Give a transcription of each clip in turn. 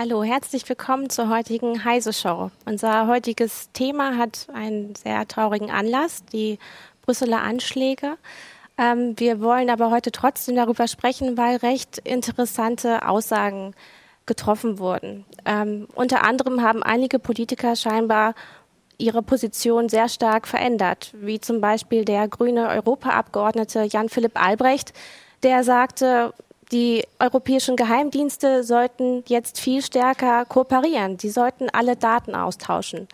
Hallo, herzlich willkommen zur heutigen Heise Show. Unser heutiges Thema hat einen sehr traurigen Anlass, die Brüsseler Anschläge. Ähm, wir wollen aber heute trotzdem darüber sprechen, weil recht interessante Aussagen getroffen wurden. Ähm, unter anderem haben einige Politiker scheinbar ihre Position sehr stark verändert, wie zum Beispiel der grüne Europaabgeordnete Jan-Philipp Albrecht, der sagte, die europäischen Geheimdienste sollten jetzt viel stärker kooperieren. Sie sollten alle Daten austauschen.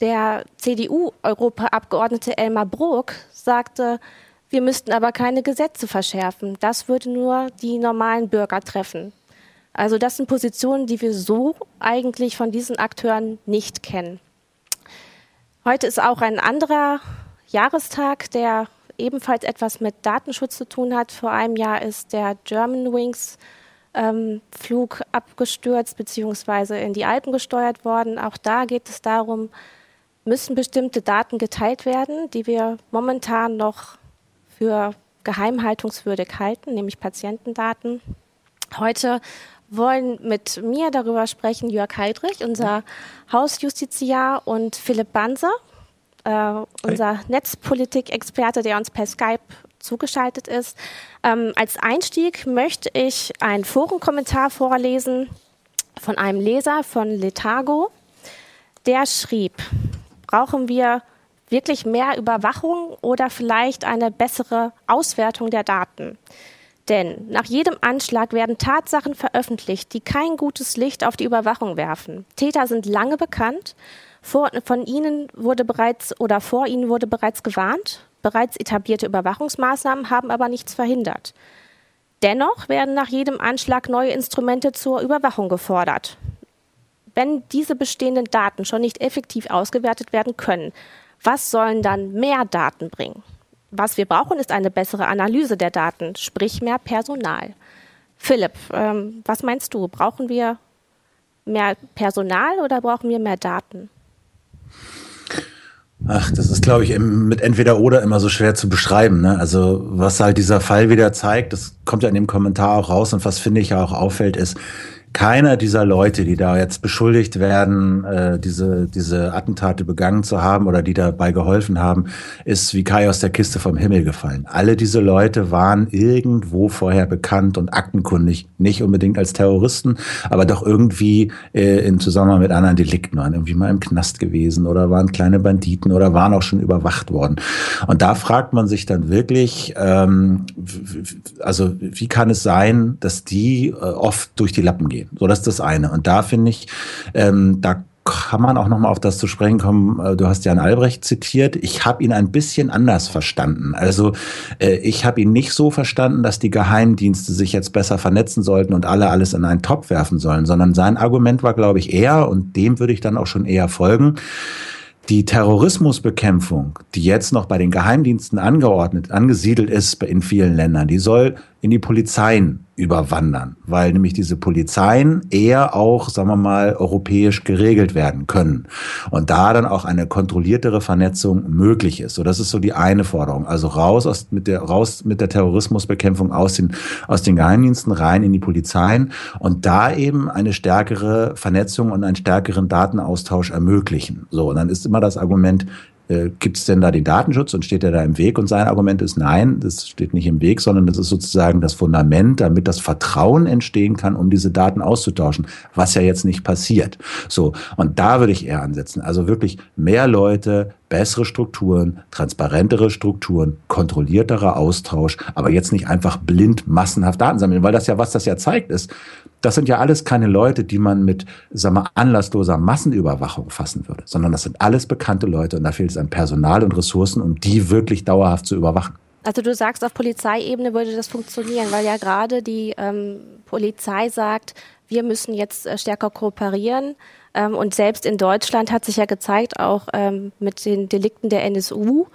Der CDU-Europaabgeordnete Elmar Brok sagte, wir müssten aber keine Gesetze verschärfen. Das würde nur die normalen Bürger treffen. Also das sind Positionen, die wir so eigentlich von diesen Akteuren nicht kennen. Heute ist auch ein anderer Jahrestag der ebenfalls etwas mit Datenschutz zu tun hat. Vor einem Jahr ist der Germanwings ähm, Flug abgestürzt bzw. in die Alpen gesteuert worden. Auch da geht es darum, müssen bestimmte Daten geteilt werden, die wir momentan noch für geheimhaltungswürdig halten, nämlich Patientendaten. Heute wollen mit mir darüber sprechen Jörg Heidrich, unser Hausjustiziar, und Philipp Banser, äh, unser Netzpolitik-Experte, der uns per Skype zugeschaltet ist. Ähm, als Einstieg möchte ich einen Forenkommentar vorlesen von einem Leser von Letago. Der schrieb, brauchen wir wirklich mehr Überwachung oder vielleicht eine bessere Auswertung der Daten? Denn nach jedem Anschlag werden Tatsachen veröffentlicht, die kein gutes Licht auf die Überwachung werfen. Täter sind lange bekannt vor, von ihnen wurde bereits oder vor ihnen wurde bereits gewarnt. Bereits etablierte Überwachungsmaßnahmen haben aber nichts verhindert. Dennoch werden nach jedem Anschlag neue Instrumente zur Überwachung gefordert. Wenn diese bestehenden Daten schon nicht effektiv ausgewertet werden können, was sollen dann mehr Daten bringen? Was wir brauchen, ist eine bessere Analyse der Daten, sprich mehr Personal. Philipp, ähm, was meinst du? Brauchen wir mehr Personal oder brauchen wir mehr Daten? Ach, das ist, glaube ich, mit entweder oder immer so schwer zu beschreiben. Ne? Also was halt dieser Fall wieder zeigt, das kommt ja in dem Kommentar auch raus und was finde ich ja auch auffällt, ist, keiner dieser Leute, die da jetzt beschuldigt werden, äh, diese, diese Attentate begangen zu haben oder die dabei geholfen haben, ist wie Kai aus der Kiste vom Himmel gefallen. Alle diese Leute waren irgendwo vorher bekannt und aktenkundig. Nicht unbedingt als Terroristen, aber doch irgendwie äh, in Zusammenhang mit anderen Delikten, waren irgendwie mal im Knast gewesen oder waren kleine Banditen oder waren auch schon überwacht worden. Und da fragt man sich dann wirklich, ähm, also wie kann es sein, dass die äh, oft durch die Lappen gehen? So, das ist das eine. Und da finde ich, ähm, da kann man auch noch mal auf das zu sprechen kommen. Äh, du hast Jan Albrecht zitiert. Ich habe ihn ein bisschen anders verstanden. Also äh, ich habe ihn nicht so verstanden, dass die Geheimdienste sich jetzt besser vernetzen sollten und alle alles in einen Topf werfen sollen, sondern sein Argument war, glaube ich, eher, und dem würde ich dann auch schon eher folgen, die Terrorismusbekämpfung, die jetzt noch bei den Geheimdiensten angeordnet, angesiedelt ist in vielen Ländern, die soll in die Polizeien überwandern, weil nämlich diese Polizeien eher auch, sagen wir mal, europäisch geregelt werden können und da dann auch eine kontrolliertere Vernetzung möglich ist. So, das ist so die eine Forderung. Also raus aus, mit der, raus mit der Terrorismusbekämpfung aus den, aus den Geheimdiensten rein in die Polizeien und da eben eine stärkere Vernetzung und einen stärkeren Datenaustausch ermöglichen. So, und dann ist immer das Argument, äh, gibt es denn da den Datenschutz und steht er da im Weg? Und sein Argument ist nein, das steht nicht im Weg, sondern das ist sozusagen das Fundament, damit das Vertrauen entstehen kann, um diese Daten auszutauschen, was ja jetzt nicht passiert. So, und da würde ich eher ansetzen. Also wirklich mehr Leute, bessere Strukturen, transparentere Strukturen, kontrollierterer Austausch, aber jetzt nicht einfach blind massenhaft Daten sammeln, weil das ja, was das ja zeigt, ist, das sind ja alles keine Leute, die man mit, sag mal, anlassloser Massenüberwachung fassen würde, sondern das sind alles bekannte Leute und da fehlt es an Personal und Ressourcen, um die wirklich dauerhaft zu überwachen. Also du sagst, auf Polizeiebene würde das funktionieren, weil ja gerade die ähm, Polizei sagt, wir müssen jetzt äh, stärker kooperieren. Ähm, und selbst in Deutschland hat sich ja gezeigt, auch ähm, mit den Delikten der NSU,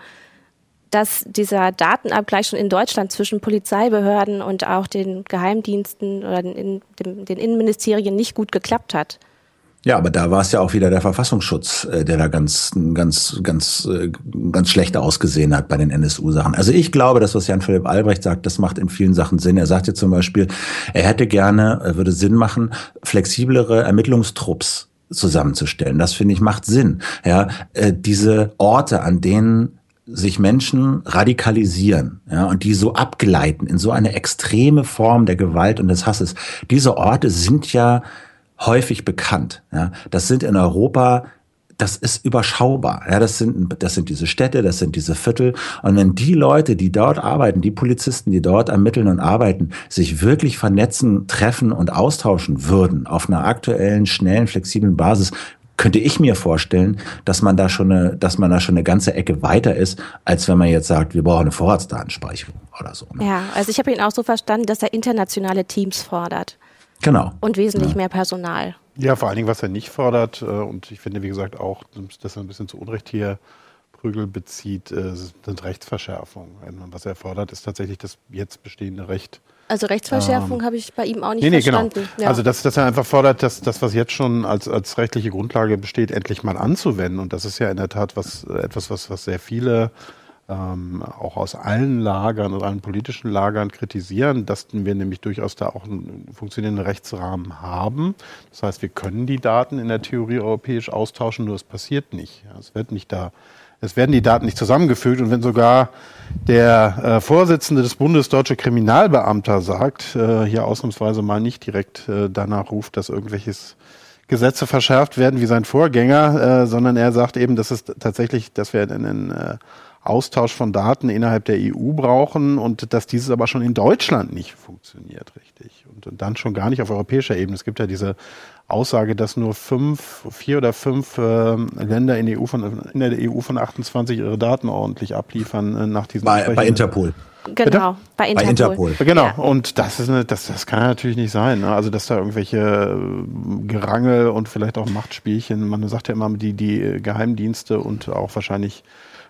dass dieser Datenabgleich schon in Deutschland zwischen Polizeibehörden und auch den Geheimdiensten oder den, den, den Innenministerien nicht gut geklappt hat. Ja, aber da war es ja auch wieder der Verfassungsschutz, äh, der da ganz, ganz, ganz, äh, ganz schlecht ausgesehen hat bei den NSU-Sachen. Also ich glaube, das, was Jan Philipp Albrecht sagt, das macht in vielen Sachen Sinn. Er sagte zum Beispiel, er hätte gerne, er würde Sinn machen, flexiblere Ermittlungstrupps zusammenzustellen. Das finde ich macht Sinn. Ja, äh, diese Orte, an denen sich Menschen radikalisieren ja, und die so abgleiten in so eine extreme Form der Gewalt und des Hasses. Diese Orte sind ja häufig bekannt. Ja. Das sind in Europa das ist überschaubar. Ja, das sind, das sind diese Städte, das sind diese Viertel. Und wenn die Leute, die dort arbeiten, die Polizisten, die dort ermitteln und arbeiten, sich wirklich vernetzen, treffen und austauschen würden auf einer aktuellen, schnellen, flexiblen Basis, könnte ich mir vorstellen, dass man da schon eine, dass man da schon eine ganze Ecke weiter ist, als wenn man jetzt sagt, wir brauchen eine Vorratsdatenspeicherung oder so. Ne? Ja, also ich habe ihn auch so verstanden, dass er internationale Teams fordert. Genau. Und wesentlich ja. mehr Personal. Ja, vor allen Dingen, was er nicht fordert, äh, und ich finde, wie gesagt, auch, dass er ein bisschen zu Unrecht hier Prügel bezieht, äh, sind Rechtsverschärfungen. Was er fordert, ist tatsächlich das jetzt bestehende Recht. Also Rechtsverschärfung ähm, habe ich bei ihm auch nicht nee, nee, genau. verstanden. Genau. Ja. Also dass, dass er einfach fordert, dass das, was jetzt schon als, als rechtliche Grundlage besteht, endlich mal anzuwenden. Und das ist ja in der Tat was, etwas, was, was sehr viele ähm, auch aus allen Lagern und allen politischen Lagern kritisieren, dass wir nämlich durchaus da auch einen funktionierenden Rechtsrahmen haben. Das heißt, wir können die Daten in der Theorie europäisch austauschen, nur es passiert nicht. Ja, es wird nicht da es werden die Daten nicht zusammengefügt und wenn sogar der äh, Vorsitzende des Bundes Deutsche Kriminalbeamter sagt, äh, hier ausnahmsweise mal nicht direkt äh, danach ruft, dass irgendwelches Gesetze verschärft werden wie sein Vorgänger, äh, sondern er sagt eben, dass es tatsächlich, dass wir einen äh, Austausch von Daten innerhalb der EU brauchen und dass dieses aber schon in Deutschland nicht funktioniert, richtig. Und, und dann schon gar nicht auf europäischer Ebene. Es gibt ja diese Aussage, dass nur fünf, vier oder fünf äh, Länder in, EU von, in der EU von 28 ihre Daten ordentlich abliefern äh, nach diesem bei, bei Interpol. Genau, bei Interpol. Bei Interpol. Genau, ja. und das ist eine, das, das kann natürlich nicht sein. Ne? Also, dass da irgendwelche äh, Gerangel und vielleicht auch Machtspielchen, man sagt ja immer, die, die Geheimdienste und auch wahrscheinlich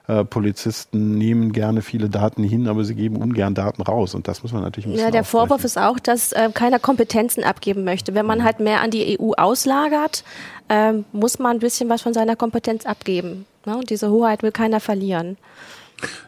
äh, Polizisten nehmen gerne viele Daten hin, aber sie geben ungern Daten raus. Und das muss man natürlich ein Ja, der Vorwurf ist auch, dass äh, keiner Kompetenzen abgeben möchte. Wenn man mhm. halt mehr an die EU auslagert, äh, muss man ein bisschen was von seiner Kompetenz abgeben. Ne? Und diese Hoheit will keiner verlieren.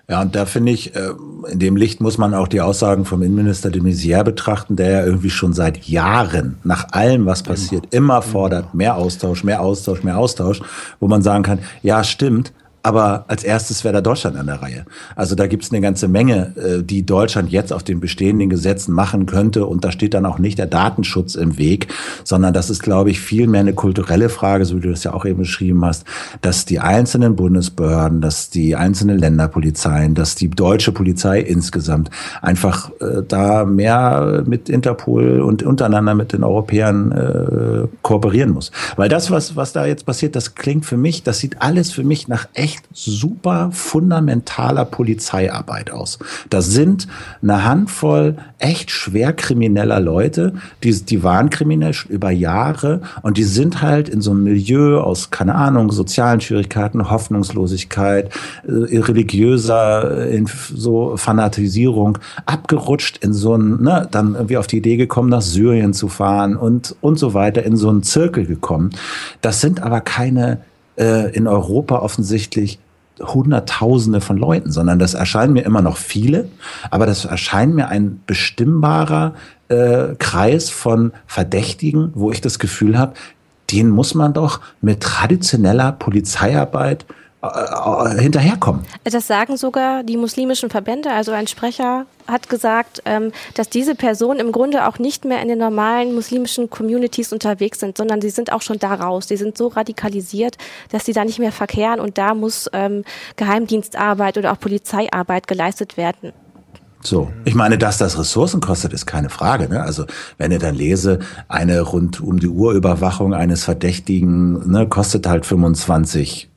Ja, und da finde ich, äh, in dem Licht muss man auch die Aussagen vom Innenminister de Maizière betrachten, der ja irgendwie schon seit Jahren nach allem, was passiert, immer fordert, mehr Austausch, mehr Austausch, mehr Austausch, wo man sagen kann, ja, stimmt, aber als erstes wäre da Deutschland an der Reihe. Also da gibt es eine ganze Menge, äh, die Deutschland jetzt auf den bestehenden Gesetzen machen könnte. Und da steht dann auch nicht der Datenschutz im Weg, sondern das ist, glaube ich, viel mehr eine kulturelle Frage, so wie du das ja auch eben beschrieben hast, dass die einzelnen Bundesbehörden, dass die einzelnen Länderpolizeien, dass die deutsche Polizei insgesamt einfach äh, da mehr mit Interpol und untereinander mit den Europäern äh, kooperieren muss. Weil das, was, was da jetzt passiert, das klingt für mich, das sieht alles für mich nach echt echt super fundamentaler Polizeiarbeit aus. Das sind eine Handvoll echt schwer krimineller Leute, die, die waren kriminell schon über Jahre und die sind halt in so einem Milieu aus, keine Ahnung, sozialen Schwierigkeiten, Hoffnungslosigkeit, äh, religiöser äh, so Fanatisierung abgerutscht in so ein, ne, dann irgendwie auf die Idee gekommen, nach Syrien zu fahren und, und so weiter, in so einen Zirkel gekommen. Das sind aber keine äh, in Europa offensichtlich Hunderttausende von Leuten, sondern das erscheinen mir immer noch viele, aber das erscheint mir ein bestimmbarer äh, Kreis von Verdächtigen, wo ich das Gefühl habe, den muss man doch mit traditioneller Polizeiarbeit äh, hinterherkommen. Das sagen sogar die muslimischen Verbände. Also ein Sprecher hat gesagt, ähm, dass diese Personen im Grunde auch nicht mehr in den normalen muslimischen Communities unterwegs sind, sondern sie sind auch schon da raus. Sie sind so radikalisiert, dass sie da nicht mehr verkehren und da muss ähm, Geheimdienstarbeit oder auch Polizeiarbeit geleistet werden. So, ich meine, dass das Ressourcen kostet, ist keine Frage. Ne? Also wenn ihr dann lese, eine rund um die Uhr Überwachung eines Verdächtigen ne, kostet halt 25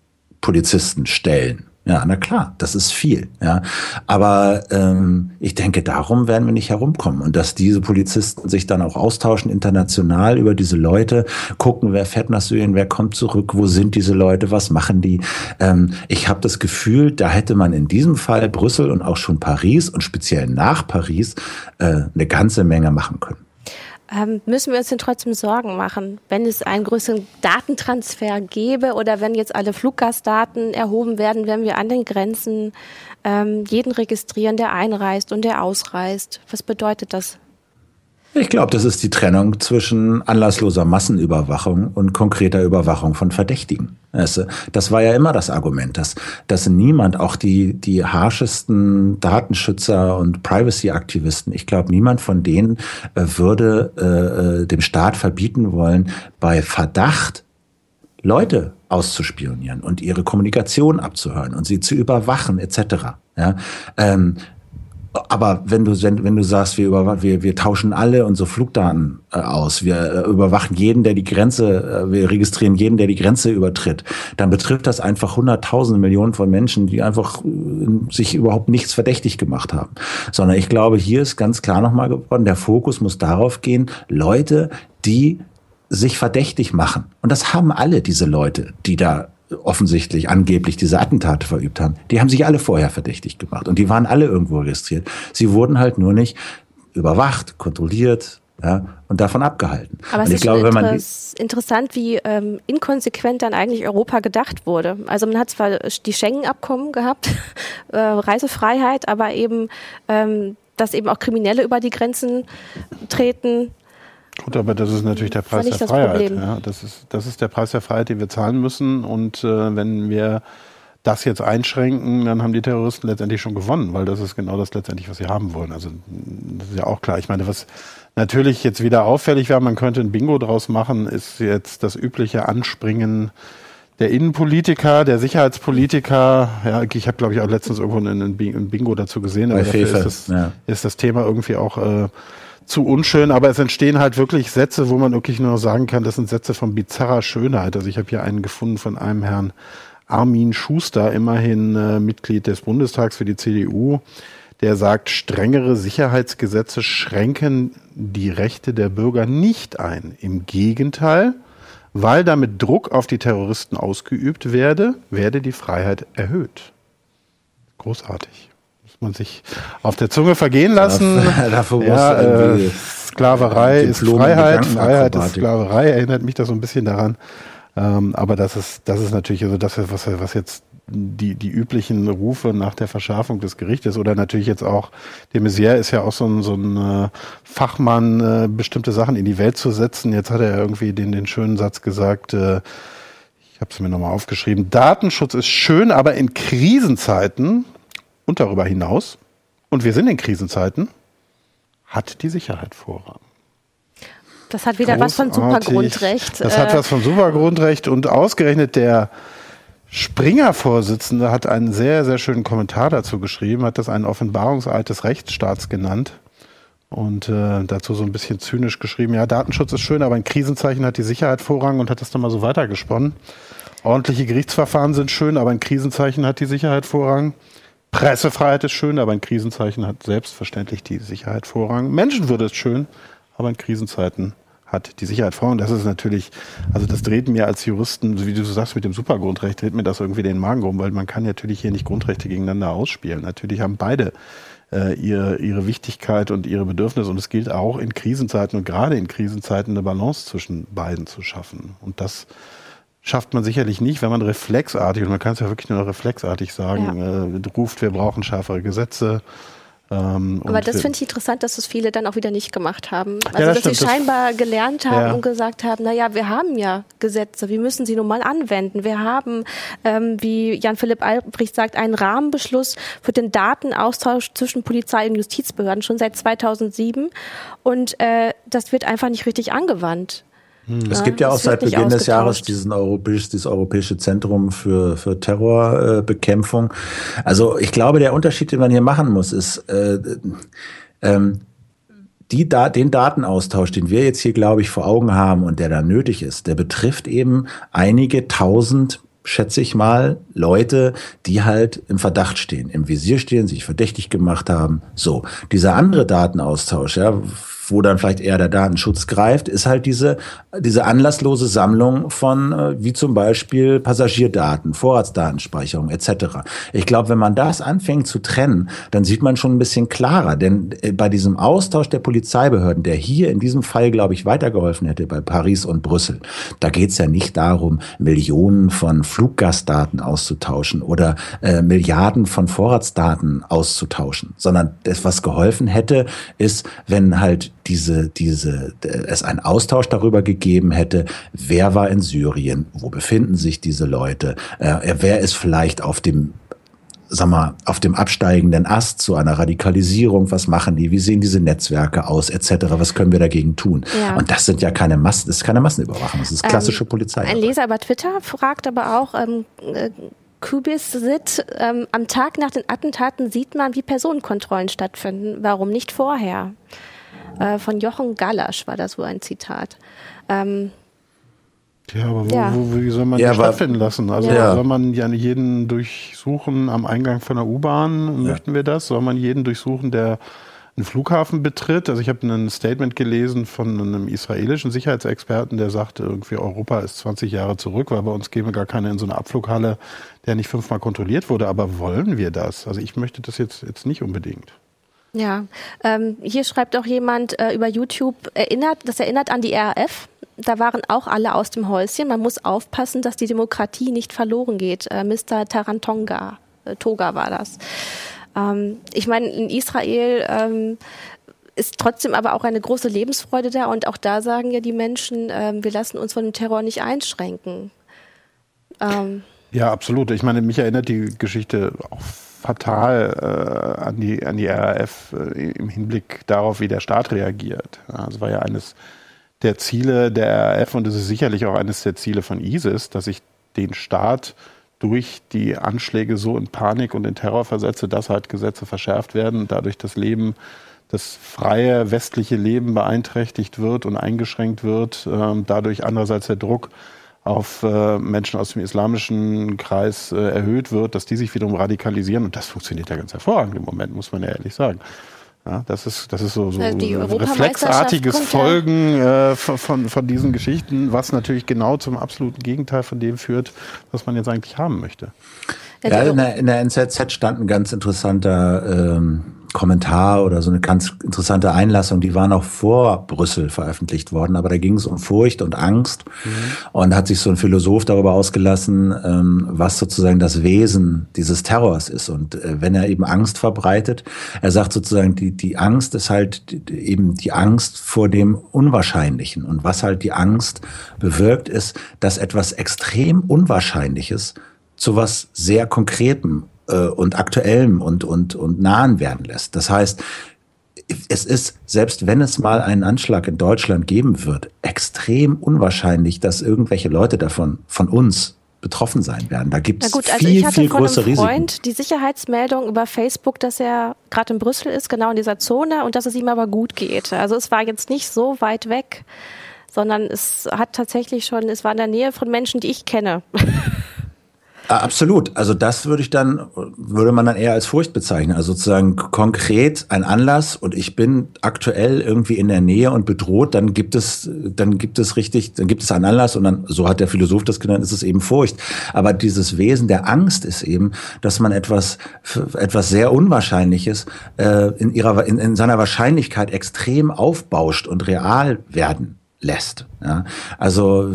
Polizisten stellen. Ja, na klar, das ist viel. Ja, aber ähm, ich denke, darum werden wir nicht herumkommen und dass diese Polizisten sich dann auch austauschen international über diese Leute, gucken, wer fährt nach Syrien, wer kommt zurück, wo sind diese Leute, was machen die. Ähm, ich habe das Gefühl, da hätte man in diesem Fall Brüssel und auch schon Paris und speziell nach Paris äh, eine ganze Menge machen können. Ähm, müssen wir uns denn trotzdem Sorgen machen, wenn es einen größeren Datentransfer gäbe oder wenn jetzt alle Fluggastdaten erhoben werden, wenn wir an den Grenzen ähm, jeden registrieren, der einreist und der ausreist? Was bedeutet das ich glaube, das ist die Trennung zwischen anlassloser Massenüberwachung und konkreter Überwachung von Verdächtigen. Das war ja immer das Argument, dass, dass niemand, auch die, die harschesten Datenschützer und Privacy-Aktivisten, ich glaube, niemand von denen äh, würde äh, äh, dem Staat verbieten wollen, bei Verdacht Leute auszuspionieren und ihre Kommunikation abzuhören und sie zu überwachen etc. Ja, ähm, aber wenn du, wenn, du sagst, wir, über, wir, wir tauschen alle unsere Flugdaten äh, aus, wir äh, überwachen jeden, der die Grenze, äh, wir registrieren jeden, der die Grenze übertritt, dann betrifft das einfach hunderttausende Millionen von Menschen, die einfach äh, sich überhaupt nichts verdächtig gemacht haben. Sondern ich glaube, hier ist ganz klar nochmal geworden, der Fokus muss darauf gehen, Leute, die sich verdächtig machen. Und das haben alle diese Leute, die da offensichtlich angeblich diese Attentate verübt haben, die haben sich alle vorher verdächtig gemacht und die waren alle irgendwo registriert. Sie wurden halt nur nicht überwacht, kontrolliert, ja, und davon abgehalten. Aber und es ist glaube, man interessant, wie ähm, inkonsequent dann eigentlich Europa gedacht wurde. Also man hat zwar die Schengen-Abkommen gehabt, äh, Reisefreiheit, aber eben, ähm, dass eben auch Kriminelle über die Grenzen treten, Gut, aber das ist natürlich der Preis der Freiheit. Ja, das, ist, das ist der Preis der Freiheit, den wir zahlen müssen. Und äh, wenn wir das jetzt einschränken, dann haben die Terroristen letztendlich schon gewonnen, weil das ist genau das letztendlich, was sie haben wollen. Also das ist ja auch klar. Ich meine, was natürlich jetzt wieder auffällig wäre, man könnte ein Bingo draus machen, ist jetzt das übliche Anspringen der Innenpolitiker, der Sicherheitspolitiker. Ja, ich habe, glaube ich, auch letztens irgendwo ein Bingo dazu gesehen, aber dafür ist das, ja. ist das Thema irgendwie auch äh, zu unschön, aber es entstehen halt wirklich Sätze, wo man wirklich nur sagen kann, das sind Sätze von bizarrer Schönheit. Also ich habe hier einen gefunden von einem Herrn Armin Schuster, immerhin äh, Mitglied des Bundestags für die CDU, der sagt, strengere Sicherheitsgesetze schränken die Rechte der Bürger nicht ein. Im Gegenteil, weil damit Druck auf die Terroristen ausgeübt werde, werde die Freiheit erhöht. Großartig man sich auf der Zunge vergehen lassen. Dafür ja, äh, Sklaverei ist Freiheit, Freiheit ist Sklaverei, erinnert mich das so ein bisschen daran. Ähm, aber das ist, das ist natürlich also das, was, was jetzt die, die üblichen Rufe nach der Verschärfung des Gerichtes oder natürlich jetzt auch, de Maizière ist ja auch so ein, so ein äh, Fachmann, äh, bestimmte Sachen in die Welt zu setzen. Jetzt hat er irgendwie den, den schönen Satz gesagt, äh, ich habe es mir nochmal aufgeschrieben, Datenschutz ist schön, aber in Krisenzeiten und darüber hinaus, und wir sind in Krisenzeiten, hat die Sicherheit Vorrang. Das hat wieder Großartig. was von Supergrundrecht. Das hat äh, was von Supergrundrecht und ausgerechnet der Springer-Vorsitzende hat einen sehr, sehr schönen Kommentar dazu geschrieben, hat das einen Offenbarungseid des Rechtsstaats genannt und äh, dazu so ein bisschen zynisch geschrieben, ja, Datenschutz ist schön, aber in Krisenzeichen hat die Sicherheit Vorrang und hat das dann mal so weitergesponnen. Ordentliche Gerichtsverfahren sind schön, aber in Krisenzeichen hat die Sicherheit Vorrang. Pressefreiheit ist schön, aber in Krisenzeichen hat selbstverständlich die Sicherheit Vorrang. Menschenwürde ist schön, aber in Krisenzeiten hat die Sicherheit Vorrang. Das ist natürlich, also das dreht mir als Juristen, wie du sagst, mit dem Supergrundrecht, dreht mir das irgendwie den Magen rum, weil man kann natürlich hier nicht Grundrechte gegeneinander ausspielen. Natürlich haben beide äh, ihre, ihre Wichtigkeit und ihre Bedürfnisse und es gilt auch in Krisenzeiten und gerade in Krisenzeiten eine Balance zwischen beiden zu schaffen. Und das schafft man sicherlich nicht, wenn man reflexartig, und man kann es ja wirklich nur reflexartig sagen, ja. äh, ruft, wir brauchen schärfere Gesetze. Ähm, Aber das finde ich interessant, dass das viele dann auch wieder nicht gemacht haben. Also, ja, das dass stimmt. sie scheinbar gelernt haben ja. und gesagt haben, na ja, wir haben ja Gesetze, wir müssen sie nun mal anwenden. Wir haben, ähm, wie Jan-Philipp Albrecht sagt, einen Rahmenbeschluss für den Datenaustausch zwischen Polizei und Justizbehörden schon seit 2007 und äh, das wird einfach nicht richtig angewandt. Hm. Es gibt ja auch seit Beginn des Jahres diesen europäisch, dieses Europäische Zentrum für, für Terrorbekämpfung. Äh, also ich glaube, der Unterschied, den man hier machen muss, ist, äh, ähm, die, da, den Datenaustausch, den wir jetzt hier, glaube ich, vor Augen haben und der da nötig ist, der betrifft eben einige tausend schätze ich mal, Leute, die halt im Verdacht stehen, im Visier stehen, sich verdächtig gemacht haben. So, dieser andere Datenaustausch, ja, wo dann vielleicht eher der Datenschutz greift, ist halt diese, diese anlasslose Sammlung von, äh, wie zum Beispiel Passagierdaten, Vorratsdatenspeicherung etc. Ich glaube, wenn man das anfängt zu trennen, dann sieht man schon ein bisschen klarer, denn äh, bei diesem Austausch der Polizeibehörden, der hier in diesem Fall, glaube ich, weitergeholfen hätte bei Paris und Brüssel, da geht es ja nicht darum, Millionen von Fluggastdaten auszutauschen oder äh, Milliarden von Vorratsdaten auszutauschen, sondern das, was geholfen hätte, ist, wenn halt diese, diese, es einen Austausch darüber gegeben hätte, wer war in Syrien, wo befinden sich diese Leute, äh, wer ist vielleicht auf dem sag mal, auf dem absteigenden Ast zu einer Radikalisierung, was machen die, wie sehen diese Netzwerke aus, etc., was können wir dagegen tun? Ja. Und das sind ja keine Massen, das ist keine Massenüberwachung, das ist klassische ähm, Polizei. Ein Leser bei Twitter fragt aber auch, ähm, äh, Kubis-Sit, ähm, am Tag nach den Attentaten sieht man, wie Personenkontrollen stattfinden. Warum nicht vorher? Äh, von Jochen Gallasch war das wohl ein Zitat. Ähm, ja, aber wo, ja. Wo, wie soll man ja, die stattfinden lassen? Also ja. soll man ja jeden durchsuchen am Eingang von der U-Bahn? Möchten wir das? Soll man jeden durchsuchen, der einen Flughafen betritt? Also ich habe ein Statement gelesen von einem israelischen Sicherheitsexperten, der sagte, irgendwie Europa ist 20 Jahre zurück, weil bei uns gehen wir gar keine in so eine Abflughalle, der nicht fünfmal kontrolliert wurde. Aber wollen wir das? Also ich möchte das jetzt, jetzt nicht unbedingt. Ja, ähm, hier schreibt auch jemand äh, über YouTube, erinnert, das erinnert an die RAF. Da waren auch alle aus dem Häuschen. Man muss aufpassen, dass die Demokratie nicht verloren geht. Äh, Mr. Tarantonga, äh, Toga war das. Ähm, ich meine, in Israel ähm, ist trotzdem aber auch eine große Lebensfreude da und auch da sagen ja die Menschen, ähm, wir lassen uns von dem Terror nicht einschränken. Ähm, ja, absolut. Ich meine, mich erinnert die Geschichte auch fatal äh, an, die, an die RAF äh, im Hinblick darauf, wie der Staat reagiert. Ja, das war ja eines der Ziele der RAF und es ist sicherlich auch eines der Ziele von ISIS, dass ich den Staat durch die Anschläge so in Panik und in Terror versetze, dass halt Gesetze verschärft werden dadurch das Leben, das freie westliche Leben beeinträchtigt wird und eingeschränkt wird, ähm, dadurch andererseits der Druck auf äh, Menschen aus dem islamischen Kreis äh, erhöht wird, dass die sich wiederum radikalisieren. Und das funktioniert ja ganz hervorragend im Moment, muss man ja ehrlich sagen. Ja, das ist, das ist so, so reflexartiges Folgen äh, von, von diesen Geschichten, was natürlich genau zum absoluten Gegenteil von dem führt, was man jetzt eigentlich haben möchte. Ja, in der, in der NZZ stand ein ganz interessanter ähm, Kommentar oder so eine ganz interessante Einlassung, die war noch vor Brüssel veröffentlicht worden, aber da ging es um Furcht und Angst. Mhm. und hat sich so ein Philosoph darüber ausgelassen, ähm, was sozusagen das Wesen dieses Terrors ist. Und äh, wenn er eben Angst verbreitet, er sagt sozusagen, die, die Angst ist halt die, eben die Angst vor dem Unwahrscheinlichen. Und was halt die Angst bewirkt ist, dass etwas extrem Unwahrscheinliches zu was sehr Konkretem äh, und aktuellem und, und, und nahen werden lässt. Das heißt, es ist, selbst wenn es mal einen Anschlag in Deutschland geben wird, extrem unwahrscheinlich, dass irgendwelche Leute davon von uns betroffen sein werden. Da gibt es also viel, ich hatte viel größere von einem Freund Risiken. die Sicherheitsmeldung über Facebook, dass er gerade in Brüssel ist, genau in dieser Zone und dass es ihm aber gut geht. Also es war jetzt nicht so weit weg, sondern es hat tatsächlich schon, es war in der Nähe von Menschen, die ich kenne. Ah, absolut. Also das würde ich dann, würde man dann eher als Furcht bezeichnen. Also sozusagen konkret ein Anlass und ich bin aktuell irgendwie in der Nähe und bedroht, dann gibt es, dann gibt es richtig, dann gibt es einen Anlass und dann, so hat der Philosoph das genannt, ist es eben Furcht. Aber dieses Wesen der Angst ist eben, dass man etwas, etwas sehr Unwahrscheinliches äh, in ihrer, in, in seiner Wahrscheinlichkeit extrem aufbauscht und real werden lässt. Ja, also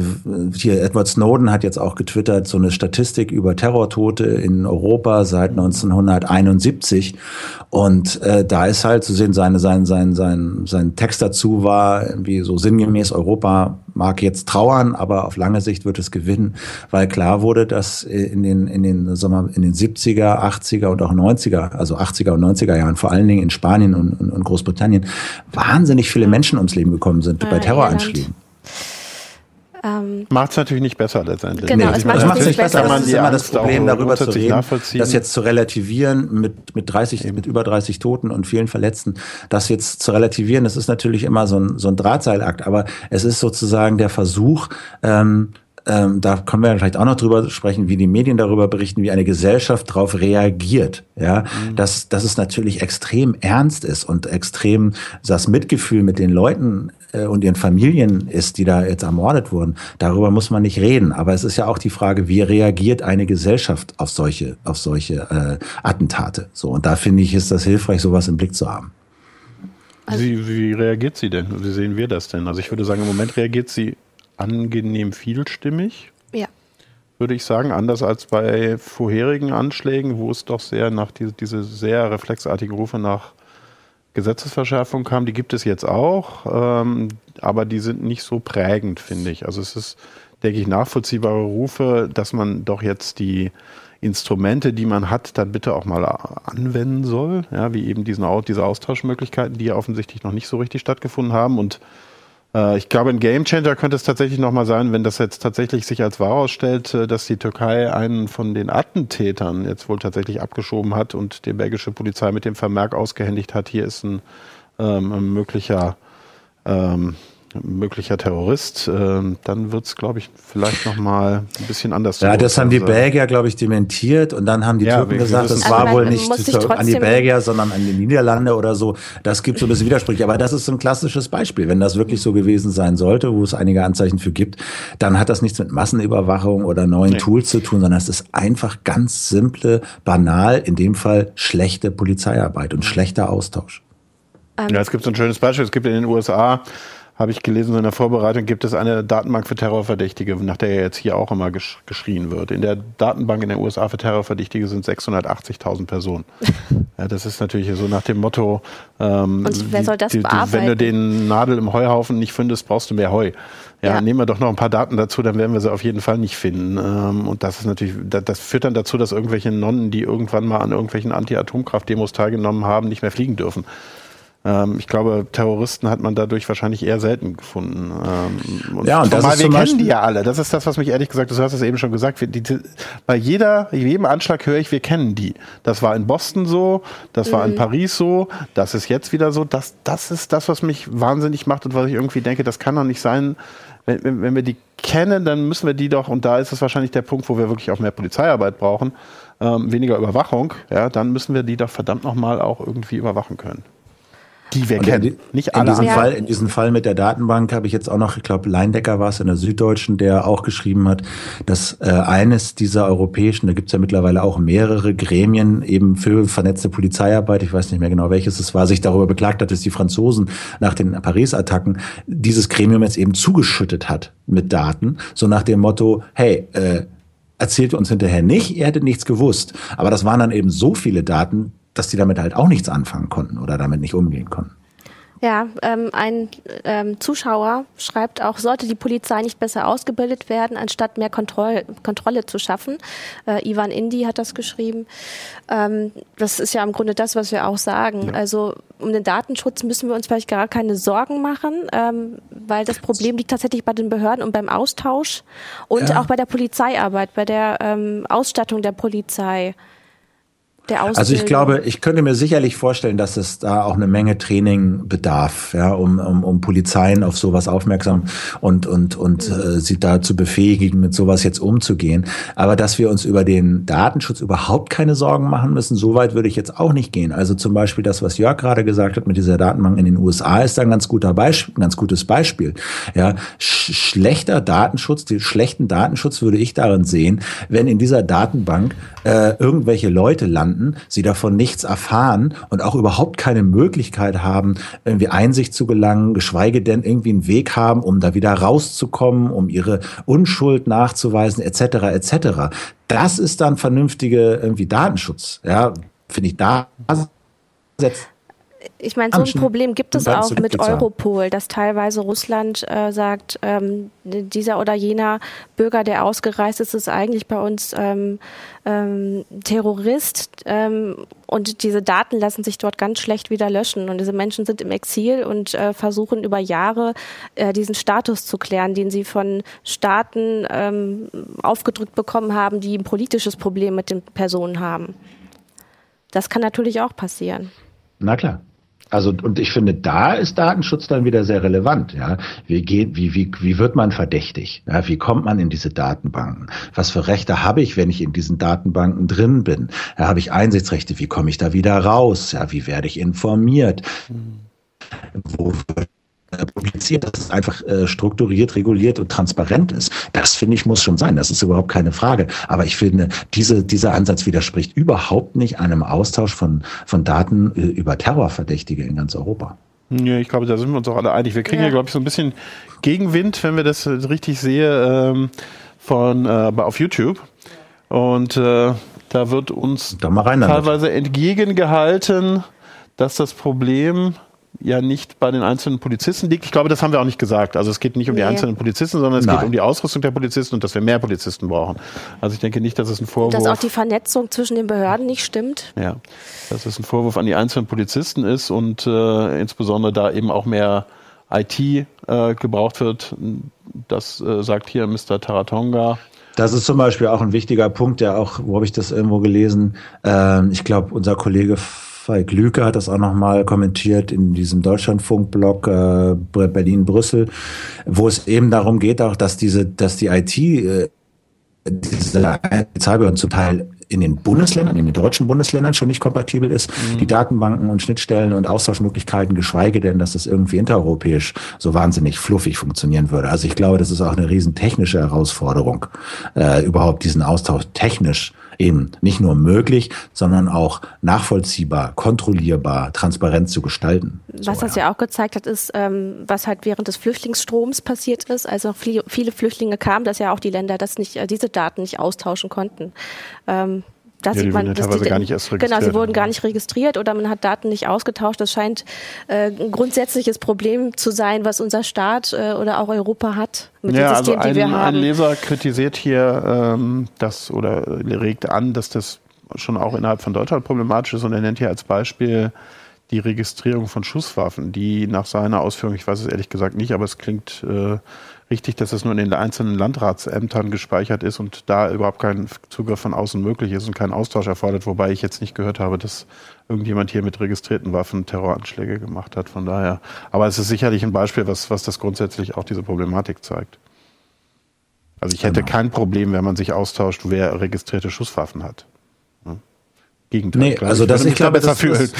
hier Edward Snowden hat jetzt auch getwittert so eine Statistik über Terrortote in Europa seit 1971 und äh, da ist halt zu sehen seine sein sein sein sein Text dazu war irgendwie so sinngemäß Europa mag jetzt trauern, aber auf lange Sicht wird es gewinnen, weil klar wurde, dass in den in den sagen wir, in den 70er, 80er und auch 90er, also 80er und 90er Jahren vor allen Dingen in Spanien und, und, und Großbritannien wahnsinnig viele Menschen ums Leben gekommen sind ja, bei Terroranschlägen. Ähm, macht es natürlich nicht besser letztendlich. Genau, nee, es macht es nicht besser. Das ist immer das Problem, darüber zu reden, das jetzt zu relativieren mit, mit 30, Eben. mit über 30 Toten und vielen Verletzten. Das jetzt zu relativieren, das ist natürlich immer so ein, so ein Drahtseilakt, aber es ist sozusagen der Versuch, ähm, ähm, da können wir vielleicht auch noch drüber sprechen, wie die Medien darüber berichten, wie eine Gesellschaft darauf reagiert. Ja, mhm. dass, dass es natürlich extrem ernst ist und extrem das Mitgefühl mit den Leuten und ihren Familien ist, die da jetzt ermordet wurden. Darüber muss man nicht reden. Aber es ist ja auch die Frage, wie reagiert eine Gesellschaft auf solche, auf solche äh, Attentate? So und da finde ich, ist das hilfreich, sowas im Blick zu haben. Also wie, wie reagiert sie denn? Wie sehen wir das denn? Also ich würde sagen, im Moment reagiert sie angenehm vielstimmig. Ja. Würde ich sagen, anders als bei vorherigen Anschlägen, wo es doch sehr nach diese, diese sehr reflexartigen Rufe nach Gesetzesverschärfung kam, die gibt es jetzt auch, ähm, aber die sind nicht so prägend, finde ich. Also es ist, denke ich, nachvollziehbare Rufe, dass man doch jetzt die Instrumente, die man hat, dann bitte auch mal anwenden soll, ja, wie eben diesen, diese Austauschmöglichkeiten, die ja offensichtlich noch nicht so richtig stattgefunden haben und äh, ich glaube, ein Gamechanger könnte es tatsächlich nochmal sein, wenn das jetzt tatsächlich sich als wahr herausstellt, äh, dass die Türkei einen von den Attentätern jetzt wohl tatsächlich abgeschoben hat und die belgische Polizei mit dem Vermerk ausgehändigt hat, hier ist ein, ähm, ein möglicher ähm, möglicher Terrorist, äh, dann wird es, glaube ich, vielleicht nochmal ein bisschen anders. Ja, das haben die Belgier, glaube ich, dementiert und dann haben die ja, Türken gesagt, das war wohl nicht an die Belgier, sondern an die Niederlande oder so. Das gibt so ein bisschen Widersprüche, aber das ist so ein klassisches Beispiel. Wenn das wirklich so gewesen sein sollte, wo es einige Anzeichen für gibt, dann hat das nichts mit Massenüberwachung oder neuen nee. Tools zu tun, sondern es ist einfach ganz simple, banal, in dem Fall schlechte Polizeiarbeit und schlechter Austausch. Ja, es gibt so ein schönes Beispiel. Es gibt in den USA habe ich gelesen, in der Vorbereitung gibt es eine Datenbank für Terrorverdächtige, nach der jetzt hier auch immer gesch geschrien wird. In der Datenbank in den USA für Terrorverdächtige sind 680.000 Personen. ja, das ist natürlich so nach dem Motto, ähm, Und wer soll das die, die, wenn du den Nadel im Heuhaufen nicht findest, brauchst du mehr Heu. Ja, ja, nehmen wir doch noch ein paar Daten dazu, dann werden wir sie auf jeden Fall nicht finden. Ähm, und das ist natürlich, das führt dann dazu, dass irgendwelche Nonnen, die irgendwann mal an irgendwelchen Anti-Atomkraft-Demos teilgenommen haben, nicht mehr fliegen dürfen. Ähm, ich glaube, Terroristen hat man dadurch wahrscheinlich eher selten gefunden. Ähm, und ja, und das ist wir kennen die ja alle. Das ist das, was mich ehrlich gesagt, du hast es eben schon gesagt, wir, die, bei jeder, jedem Anschlag höre ich, wir kennen die. Das war in Boston so, das mhm. war in mhm. Paris so, das ist jetzt wieder so. Das, das ist das, was mich wahnsinnig macht und was ich irgendwie denke, das kann doch nicht sein. Wenn, wenn, wenn wir die kennen, dann müssen wir die doch, und da ist es wahrscheinlich der Punkt, wo wir wirklich auch mehr Polizeiarbeit brauchen, ähm, weniger Überwachung, ja, dann müssen wir die doch verdammt nochmal auch irgendwie überwachen können. Die wir und kennen, in, nicht alle. In diesem, Fall, in diesem Fall mit der Datenbank habe ich jetzt auch noch, ich glaube, Leindecker war es in der Süddeutschen, der auch geschrieben hat, dass äh, eines dieser europäischen, da gibt es ja mittlerweile auch mehrere Gremien eben für vernetzte Polizeiarbeit, ich weiß nicht mehr genau welches es war, sich darüber beklagt hat, dass die Franzosen nach den Paris-Attacken dieses Gremium jetzt eben zugeschüttet hat mit Daten, so nach dem Motto, hey, äh, erzählt uns hinterher nicht, ihr hättet nichts gewusst. Aber das waren dann eben so viele Daten, dass die damit halt auch nichts anfangen konnten oder damit nicht umgehen konnten. Ja, ähm, ein ähm, Zuschauer schreibt auch, sollte die Polizei nicht besser ausgebildet werden, anstatt mehr Kontroll Kontrolle zu schaffen. Äh, Ivan Indi hat das geschrieben. Ähm, das ist ja im Grunde das, was wir auch sagen. Ja. Also um den Datenschutz müssen wir uns vielleicht gar keine Sorgen machen, ähm, weil das Problem liegt tatsächlich bei den Behörden und beim Austausch und ja. auch bei der Polizeiarbeit, bei der ähm, Ausstattung der Polizei der Ausbildung? Also ich glaube, ich könnte mir sicherlich vorstellen, dass es da auch eine Menge Training bedarf, ja, um, um, um Polizeien auf sowas aufmerksam und, und, und mhm. äh, sie da zu befähigen, mit sowas jetzt umzugehen. Aber dass wir uns über den Datenschutz überhaupt keine Sorgen machen müssen, so weit würde ich jetzt auch nicht gehen. Also zum Beispiel das, was Jörg gerade gesagt hat mit dieser Datenbank in den USA, ist da ein ganz guter ein ganz gutes Beispiel. Ja, sch schlechter Datenschutz, den schlechten Datenschutz würde ich darin sehen, wenn in dieser Datenbank äh, irgendwelche Leute landen, landen, sie davon nichts erfahren und auch überhaupt keine Möglichkeit haben, irgendwie Einsicht zu gelangen, geschweige denn irgendwie einen Weg haben, um da wieder rauszukommen, um ihre Unschuld nachzuweisen, etc. etc. Das ist dann vernünftige irgendwie Datenschutz. Ja, finde ich da setzt ich meine, so ein Problem gibt es auch mit Europol, dass teilweise Russland äh, sagt, ähm, dieser oder jener Bürger, der ausgereist ist, ist eigentlich bei uns ähm, ähm, Terrorist ähm, und diese Daten lassen sich dort ganz schlecht wieder löschen und diese Menschen sind im Exil und äh, versuchen über Jahre äh, diesen Status zu klären, den sie von Staaten ähm, aufgedrückt bekommen haben, die ein politisches Problem mit den Personen haben. Das kann natürlich auch passieren. Na klar. Also und ich finde, da ist Datenschutz dann wieder sehr relevant. Ja, wie geht, wie wie wie wird man verdächtig? Ja, wie kommt man in diese Datenbanken? Was für Rechte habe ich, wenn ich in diesen Datenbanken drin bin? Ja, habe ich Einsichtsrechte? Wie komme ich da wieder raus? Ja, wie werde ich informiert? Mhm. Wo äh, publiziert, dass es einfach äh, strukturiert, reguliert und transparent ist. Das finde ich muss schon sein. Das ist überhaupt keine Frage. Aber ich finde, diese, dieser Ansatz widerspricht überhaupt nicht einem Austausch von, von Daten äh, über Terrorverdächtige in ganz Europa. Ja, ich glaube, da sind wir uns auch alle einig. Wir kriegen ja, ja glaube ich, so ein bisschen Gegenwind, wenn wir das richtig sehe, ähm, von, äh, auf YouTube. Und äh, da wird uns da teilweise entgegengehalten, dass das Problem ja nicht bei den einzelnen Polizisten liegt. Ich glaube, das haben wir auch nicht gesagt. Also es geht nicht um die einzelnen Polizisten, sondern es Nein. geht um die Ausrüstung der Polizisten und dass wir mehr Polizisten brauchen. Also ich denke nicht, dass es ein Vorwurf... Dass auch die Vernetzung zwischen den Behörden nicht stimmt. Ja, dass es ein Vorwurf an die einzelnen Polizisten ist und äh, insbesondere da eben auch mehr IT äh, gebraucht wird. Das äh, sagt hier Mr. Taratonga. Das ist zum Beispiel auch ein wichtiger Punkt, der auch, wo habe ich das irgendwo gelesen? Ähm, ich glaube, unser Kollege Falk Lüke hat das auch nochmal kommentiert in diesem Deutschlandfunk-Blog äh, Berlin-Brüssel, wo es eben darum geht auch, dass diese, dass die IT, äh, diese Zahlbehörden zum Teil in den Bundesländern, in den deutschen Bundesländern schon nicht kompatibel ist. Mhm. Die Datenbanken und Schnittstellen und Austauschmöglichkeiten, geschweige denn, dass das irgendwie intereuropäisch so wahnsinnig fluffig funktionieren würde. Also ich glaube, das ist auch eine riesen technische Herausforderung, äh, überhaupt diesen Austausch technisch eben nicht nur möglich, sondern auch nachvollziehbar, kontrollierbar, transparent zu gestalten. Was so, das ja. ja. auch gezeigt hat, ist, ähm, was halt während des Flüchtlingsstroms passiert ist. Also viele, viele Flüchtlinge kamen, dass ja auch die Länder das nicht, äh, diese Daten nicht austauschen konnten. Ähm, da ja, sieht man, dass die, gar nicht erst registriert. Genau, sie wurden gar nicht registriert oder man hat Daten nicht ausgetauscht. Das scheint äh, ein grundsätzliches Problem zu sein, was unser Staat äh, oder auch Europa hat mit ja, Systemen, also ein, die wir haben. Ein Leser kritisiert hier ähm, das oder regt an, dass das schon auch innerhalb von Deutschland problematisch ist und er nennt hier als Beispiel die Registrierung von Schusswaffen, die nach seiner Ausführung, ich weiß es ehrlich gesagt nicht, aber es klingt äh, richtig, dass es nur in den einzelnen Landratsämtern gespeichert ist und da überhaupt kein Zugriff von außen möglich ist und kein Austausch erfordert, wobei ich jetzt nicht gehört habe, dass irgendjemand hier mit registrierten Waffen Terroranschläge gemacht hat. Von daher, aber es ist sicherlich ein Beispiel, was, was das grundsätzlich auch diese Problematik zeigt. Also ich hätte genau. kein Problem, wenn man sich austauscht, wer registrierte Schusswaffen hat. Gegenteil. Nee, also das, ich glaube, das, das,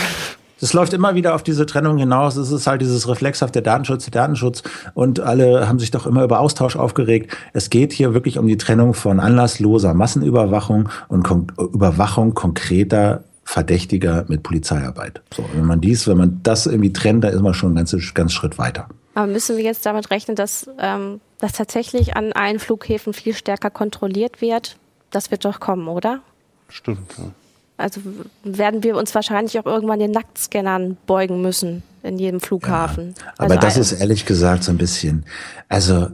das läuft immer wieder auf diese Trennung hinaus. Es ist halt dieses reflexhafte Datenschutz, Datenschutz und alle haben sich doch immer über Austausch aufgeregt. Es geht hier wirklich um die Trennung von anlassloser Massenüberwachung und Kon Überwachung konkreter Verdächtiger mit Polizeiarbeit. So, wenn man dies, wenn man das irgendwie trennt, da ist man schon einen ganzen ganz Schritt weiter. Aber müssen wir jetzt damit rechnen, dass ähm, das tatsächlich an allen Flughäfen viel stärker kontrolliert wird? Das wird doch kommen, oder? Stimmt. Ja. Also werden wir uns wahrscheinlich auch irgendwann den Nacktscannern beugen müssen in jedem Flughafen. Ja, aber also das ist ehrlich gesagt so ein bisschen, also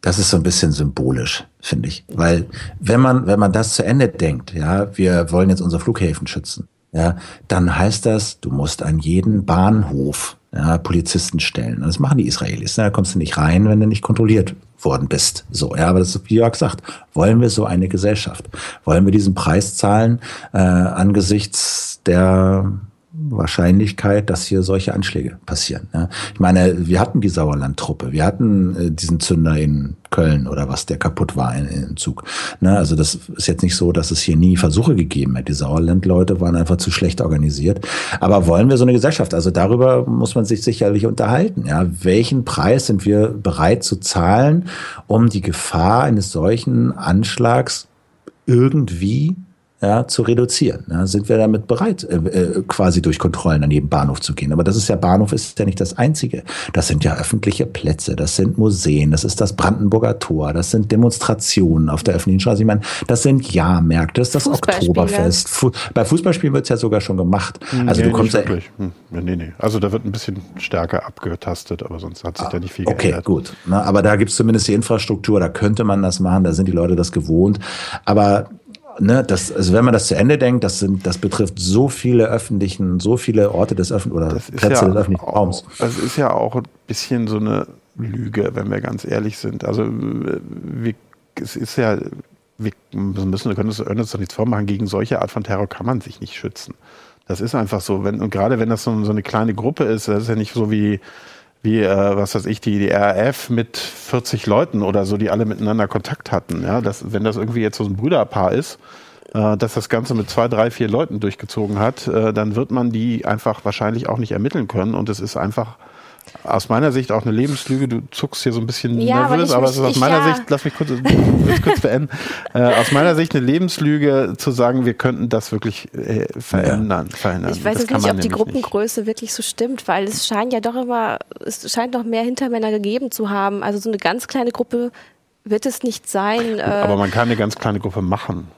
das ist so ein bisschen symbolisch, finde ich. Weil wenn man, wenn man das zu Ende denkt, ja, wir wollen jetzt unsere Flughäfen schützen, ja, dann heißt das, du musst an jeden Bahnhof ja, Polizisten stellen. das machen die Israelis. Da kommst du nicht rein, wenn du nicht kontrolliert worden bist. So, ja, aber das ist, wie Jörg sagt, wollen wir so eine Gesellschaft? Wollen wir diesen Preis zahlen äh, angesichts der Wahrscheinlichkeit, dass hier solche Anschläge passieren. Ja. Ich meine, wir hatten die Sauerland-Truppe, wir hatten äh, diesen Zünder in Köln oder was, der kaputt war in, im Zug. Ne, also das ist jetzt nicht so, dass es hier nie Versuche gegeben hätte. Die Sauerland-Leute waren einfach zu schlecht organisiert. Aber wollen wir so eine Gesellschaft? Also darüber muss man sich sicherlich unterhalten. Ja, welchen Preis sind wir bereit zu zahlen, um die Gefahr eines solchen Anschlags irgendwie ja, zu reduzieren. Ja, sind wir damit bereit, äh, äh, quasi durch Kontrollen an jedem Bahnhof zu gehen? Aber das ist ja, Bahnhof ist ja nicht das Einzige. Das sind ja öffentliche Plätze, das sind Museen, das ist das Brandenburger Tor, das sind Demonstrationen auf der öffentlichen Straße. Ich meine, das sind Jahrmärkte, das ist das Oktoberfest. Fu bei Fußballspielen wird es ja sogar schon gemacht. Hm, also nee, du kommst ja. Hm, nee, nee. Also da wird ein bisschen stärker abgetastet, aber sonst hat sich ah, da nicht viel okay, geändert. Okay, gut. Na, aber da gibt es zumindest die Infrastruktur, da könnte man das machen, da sind die Leute das gewohnt. Aber ne, das, also wenn man das zu Ende denkt, das sind, das betrifft so viele öffentlichen, so viele Orte des öffentlichen oder Plätze ja des öffentlichen Raums. Es ist ja auch ein bisschen so eine Lüge, wenn wir ganz ehrlich sind. Also wir, es ist ja, wir müssen, wir können uns doch nichts vormachen, gegen solche Art von Terror kann man sich nicht schützen. Das ist einfach so. Wenn, und gerade wenn das so, so eine kleine Gruppe ist, das ist ja nicht so wie, wie äh, was weiß ich, die, die RAF mit 40 Leuten oder so, die alle miteinander Kontakt hatten. Ja, das, wenn das irgendwie jetzt so ein Brüderpaar ist, äh, dass das Ganze mit zwei, drei, vier Leuten durchgezogen hat, äh, dann wird man die einfach wahrscheinlich auch nicht ermitteln können. Und es ist einfach aus meiner Sicht auch eine Lebenslüge. Du zuckst hier so ein bisschen Ja, nervös, aber es ist aus meiner ja. Sicht, lass mich kurz, kurz beenden. Äh, aus meiner Sicht eine Lebenslüge zu sagen, wir könnten das wirklich äh, verändern, verhindern. Ich weiß das nicht, ob die Gruppengröße wirklich so stimmt, weil es scheint ja doch immer, es scheint noch mehr Hintermänner gegeben zu haben. Also so eine ganz kleine Gruppe wird es nicht sein. Nicht. äh, Aber man kann eine ganz kleine Gruppe machen.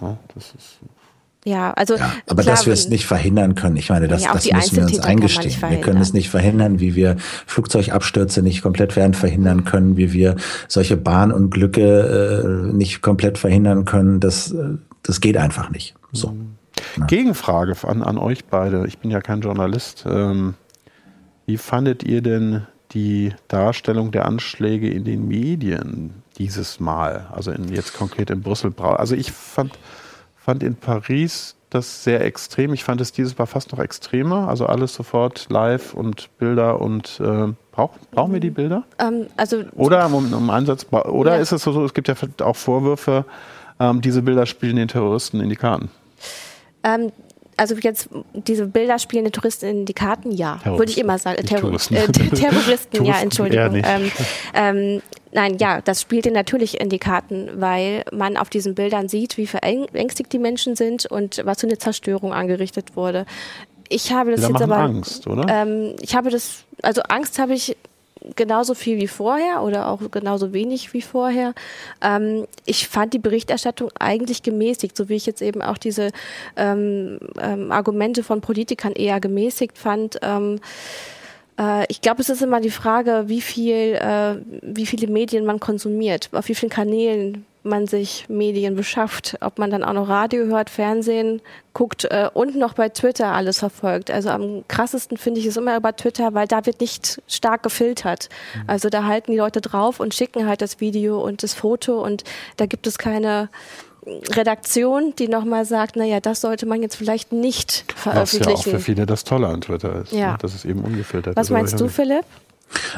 Ja, das ist, ja, also Ja, aber klar, dass wir es nicht verhindern können, ich meine, das, Ja, das müssen wir uns eingestehen. Wir können es nicht verhindern, wie wir Flugzeugabstürze nicht komplett werden verhindern können, wie wir solche Bahnunglücke äh, nicht komplett verhindern können. Das, äh, das geht einfach nicht. So. Gegenfrage an, an euch beide. Ich bin ja kein Journalist. Ähm, wie fandet ihr denn die Darstellung der Anschläge in den Medien dieses Mal? Also in, jetzt konkret in Brüssel. Also ich fand, fand in Paris das sehr extrem. Ich fand es dieses Mal fast noch extremer. Also alles sofort live und Bilder und äh, brauch, brauchen wir die Bilder? ähm, also Oder um, um Einsatz, oder Ja. ist es so, es gibt ja auch Vorwürfe, ähm, diese Bilder spielen den Terroristen in die Karten. Ähm, also jetzt diese Bilder spielen den Touristen in die Karten, ja, Terroristen, würde ich immer sagen. nicht Terror Touristen. äh, Ter- Terroristen, ja, Entschuldigung. Ähm, ähm, nein, ja, das spielt ihnen natürlich in die Karten, weil man auf diesen Bildern sieht, wie verängstigt die Menschen sind und was für eine Zerstörung angerichtet wurde. Ich habe das Die jetzt aber Angst, oder? ähm, ich habe das, also Angst habe ich genauso viel wie vorher oder auch genauso wenig wie vorher. Ähm, ich fand die Berichterstattung eigentlich gemäßigt, so wie ich jetzt eben auch diese ähm, ähm, Argumente von Politikern eher gemäßigt fand. Ähm, äh, ich glaube, es ist immer die Frage, wie viel, äh, wie viele Medien man konsumiert, auf wie vielen Kanälen man sich Medien beschafft, ob man dann auch noch Radio hört, Fernsehen guckt äh, und noch bei Twitter alles verfolgt. Also am krassesten finde ich es immer über Twitter, weil da wird nicht stark gefiltert. Also da halten die Leute drauf und schicken halt das Video und das Foto und da gibt es keine Redaktion, die nochmal sagt, naja, das sollte man jetzt vielleicht nicht Was ja auch veröffentlichen. für viele das Tolle an Twitter ist. Ja. ne? Dass es eben ungefiltert Was ist. Aber meinst du, Philipp?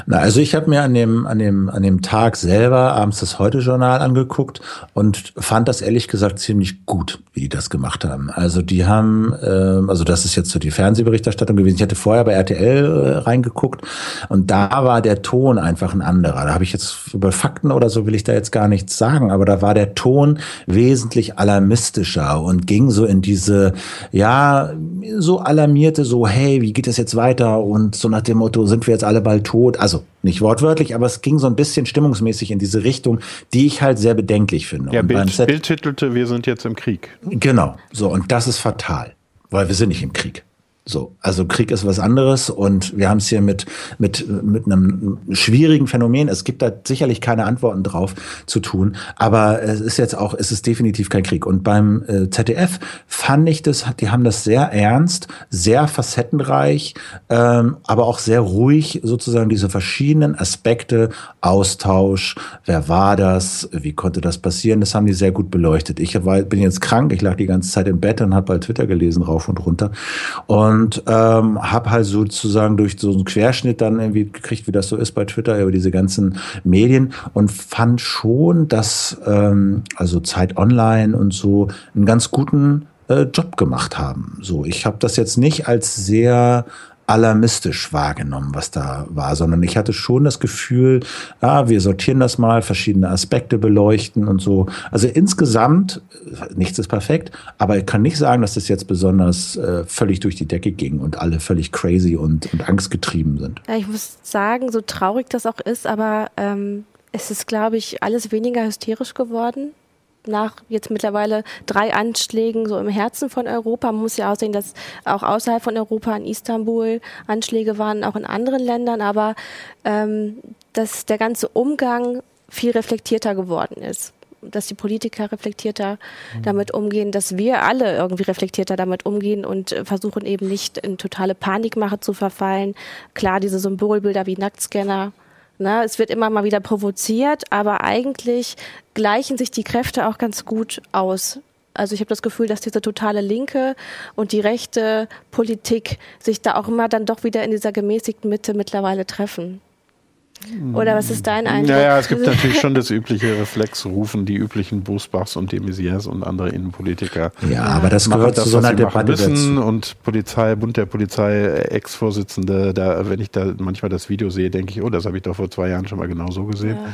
Na, also ich habe mir an dem, an, dem, an dem Tag selber abends das Heute-Journal angeguckt und fand das ehrlich gesagt ziemlich gut, wie die das gemacht haben. Also die haben, ähm, also das ist jetzt so die Fernsehberichterstattung gewesen. Ich hatte vorher bei RTL äh, reingeguckt und da war der Ton einfach ein anderer. Da habe ich jetzt über Fakten oder so will ich da jetzt gar nichts sagen, aber da war der Ton wesentlich alarmistischer und ging so in diese, ja, so alarmierte, so, hey, wie geht es jetzt weiter? Und so nach dem Motto, sind wir jetzt alle bald tot? Also nicht wortwörtlich, aber es ging so ein bisschen stimmungsmäßig in diese Richtung, die ich halt sehr bedenklich finde. Ja, Bild, Z- Bild titelte, wir sind jetzt im Krieg. Genau, so, und das ist fatal, weil wir sind nicht im Krieg. So, also Krieg ist was anderes und wir haben es hier mit, mit, mit einem schwierigen Phänomen. Es gibt da sicherlich keine Antworten drauf zu tun, aber es ist jetzt auch, es ist definitiv kein Krieg. Und beim äh, ZDF fand ich das, die haben das sehr ernst, sehr facettenreich, ähm, aber auch sehr ruhig sozusagen diese verschiedenen Aspekte, Austausch, wer war das, wie konnte das passieren, das haben die sehr gut beleuchtet. Ich war, bin jetzt krank, ich lag die ganze Zeit im Bett und habe bei Twitter gelesen, rauf und runter und ähm, habe halt sozusagen durch so einen Querschnitt dann irgendwie gekriegt, wie das so ist bei Twitter über diese ganzen Medien und fand schon, dass ähm, also Zeit Online und so einen ganz guten äh, Job gemacht haben. So, ich habe das jetzt nicht als sehr alarmistisch wahrgenommen, was da war, sondern ich hatte schon das Gefühl, ah, wir sortieren das mal, verschiedene Aspekte beleuchten und so. Also insgesamt, nichts ist perfekt, aber ich kann nicht sagen, dass das jetzt besonders äh, völlig durch die Decke ging und alle völlig crazy und, und angstgetrieben sind. Ja, ich muss sagen, so traurig das auch ist, aber ähm, es ist, glaube ich, alles weniger hysterisch geworden. Nach jetzt mittlerweile drei Anschlägen so im Herzen von Europa. Man muss ja auch sehen, dass auch außerhalb von Europa in Istanbul Anschläge waren, auch in anderen Ländern, aber ähm, dass der ganze Umgang viel reflektierter geworden ist dass die Politiker reflektierter damit umgehen, dass wir alle irgendwie reflektierter damit umgehen und äh, versuchen eben nicht in totale Panikmache zu verfallen. Klar, diese Symbolbilder wie Nacktscanner, ne, es wird immer mal wieder provoziert, aber eigentlich gleichen sich die Kräfte auch ganz gut aus. Also ich habe das Gefühl, dass diese totale Linke und die rechte Politik sich da auch immer dann doch wieder in dieser gemäßigten Mitte mittlerweile treffen. Oder was ist dein Eindruck? Naja, es gibt natürlich schon das übliche Reflexrufen, die üblichen Busbachs und de Maizières und andere Innenpolitiker. Ja, aber das gehört das, zu so einer Debatte müssen dazu. Und Polizei, Bund der Polizei, Ex-Vorsitzende, da, wenn ich da manchmal das Video sehe, denke ich, oh, das habe ich doch vor zwei Jahren schon mal genau so gesehen. Ja.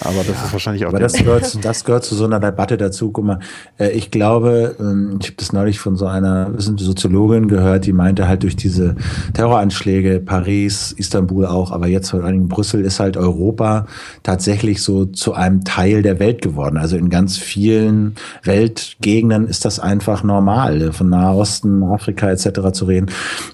Aber das ja, ist wahrscheinlich auch. Aber das gehört, zu, das gehört zu so einer Debatte dazu. Guck mal, äh, ich glaube, ähm, ich habe das neulich von so einer Soziologin gehört, die meinte halt durch diese Terroranschläge, Paris, Istanbul auch, aber jetzt vor allem Brüssel ist halt Europa tatsächlich so zu einem Teil der Welt geworden. Also in ganz vielen Weltgegenden ist das einfach normal, von Nahosten, Afrika etc. zu reden.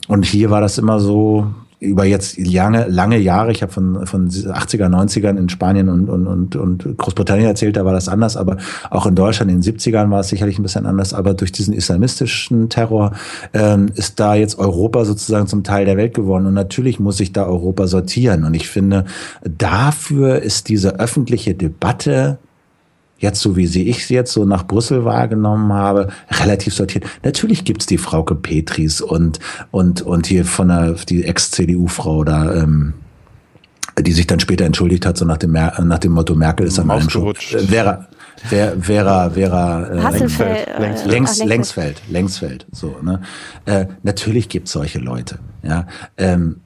Und hier war das immer so, über jetzt lange, lange Jahre, ich habe von, von 80er, 90ern in Spanien und, und, und, und Großbritannien erzählt, da war das anders, aber auch in Deutschland in den 70ern war es sicherlich ein bisschen anders, aber durch diesen islamistischen Terror ähm, ist da jetzt Europa sozusagen zum Teil der Welt geworden. Und natürlich muss sich da Europa sortieren. Und ich finde, dafür ist diese öffentliche Debatte jetzt so wie sie ich jetzt so nach Brüssel wahrgenommen habe, relativ sortiert. Natürlich gibt's die Frauke Petris und, und, und hier von der, die Ex-CDU-Frau da, ähm, die sich dann später entschuldigt hat, so nach dem, nach dem Motto Merkel ist am allen schuld. Äh, Vera, Vera, Vera, Vera äh, Hasselfeld, Längsfeld, äh, Längs, Längsfeld, Längsfeld, so, ne? Äh, natürlich gibt's solche Leute, ja. Ähm,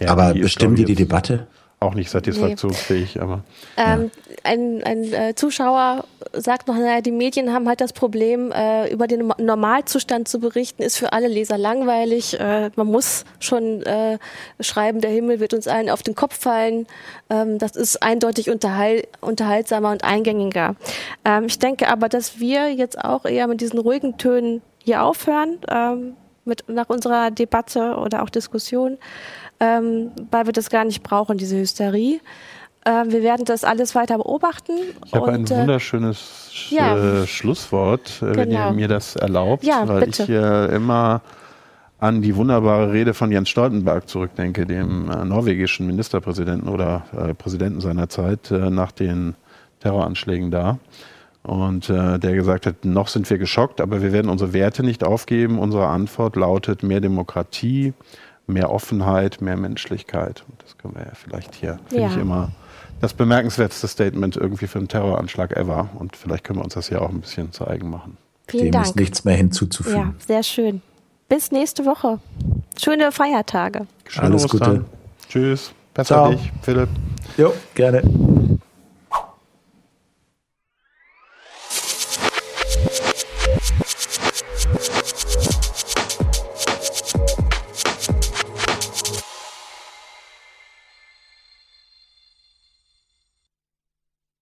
ja aber bestimmen die die Debatte? Auch nicht satisfaktionsfähig, nee. aber. Ähm, ja. Ein, ein äh, Zuschauer sagt noch, naja, die Medien haben halt das Problem, äh, über den Normalzustand zu berichten, ist für alle Leser langweilig. Äh, man muss schon äh, schreiben, der Himmel wird uns allen auf den Kopf fallen. Ähm, das ist eindeutig unterhal unterhaltsamer und eingängiger. Ähm, ich denke aber, dass wir jetzt auch eher mit diesen ruhigen Tönen hier aufhören, ähm, mit, nach unserer Debatte oder auch Diskussion ähm, weil wir das gar nicht brauchen, diese Hysterie. Äh, wir werden das alles weiter beobachten. Ich habe ein äh, wunderschönes Sch ja, äh, Schlusswort, äh, genau. wenn ihr genau. mir das erlaubt, ja, weil bitte. ich äh, immer an die wunderbare Rede von Jens Stoltenberg zurückdenke, dem äh, norwegischen Ministerpräsidenten oder Präsidenten seiner Zeit nach den Terroranschlägen da. Und äh, der gesagt hat, noch sind wir geschockt, aber wir werden unsere Werte nicht aufgeben. Unsere Antwort lautet mehr Demokratie, mehr Offenheit, mehr Menschlichkeit. Und das können wir ja vielleicht hier, finde ja. ich immer das bemerkenswerteste Statement irgendwie für einen Terroranschlag ever. Und vielleicht können wir uns das hier auch ein bisschen zu eigen machen. Vielen Dem Dank. ist nichts mehr hinzuzufügen. Ja, sehr schön. Bis nächste Woche. Schöne Feiertage. Schöne Alles Ostern. Gute. Tschüss. Besser Ciao. dich, Philipp. Jo, gerne.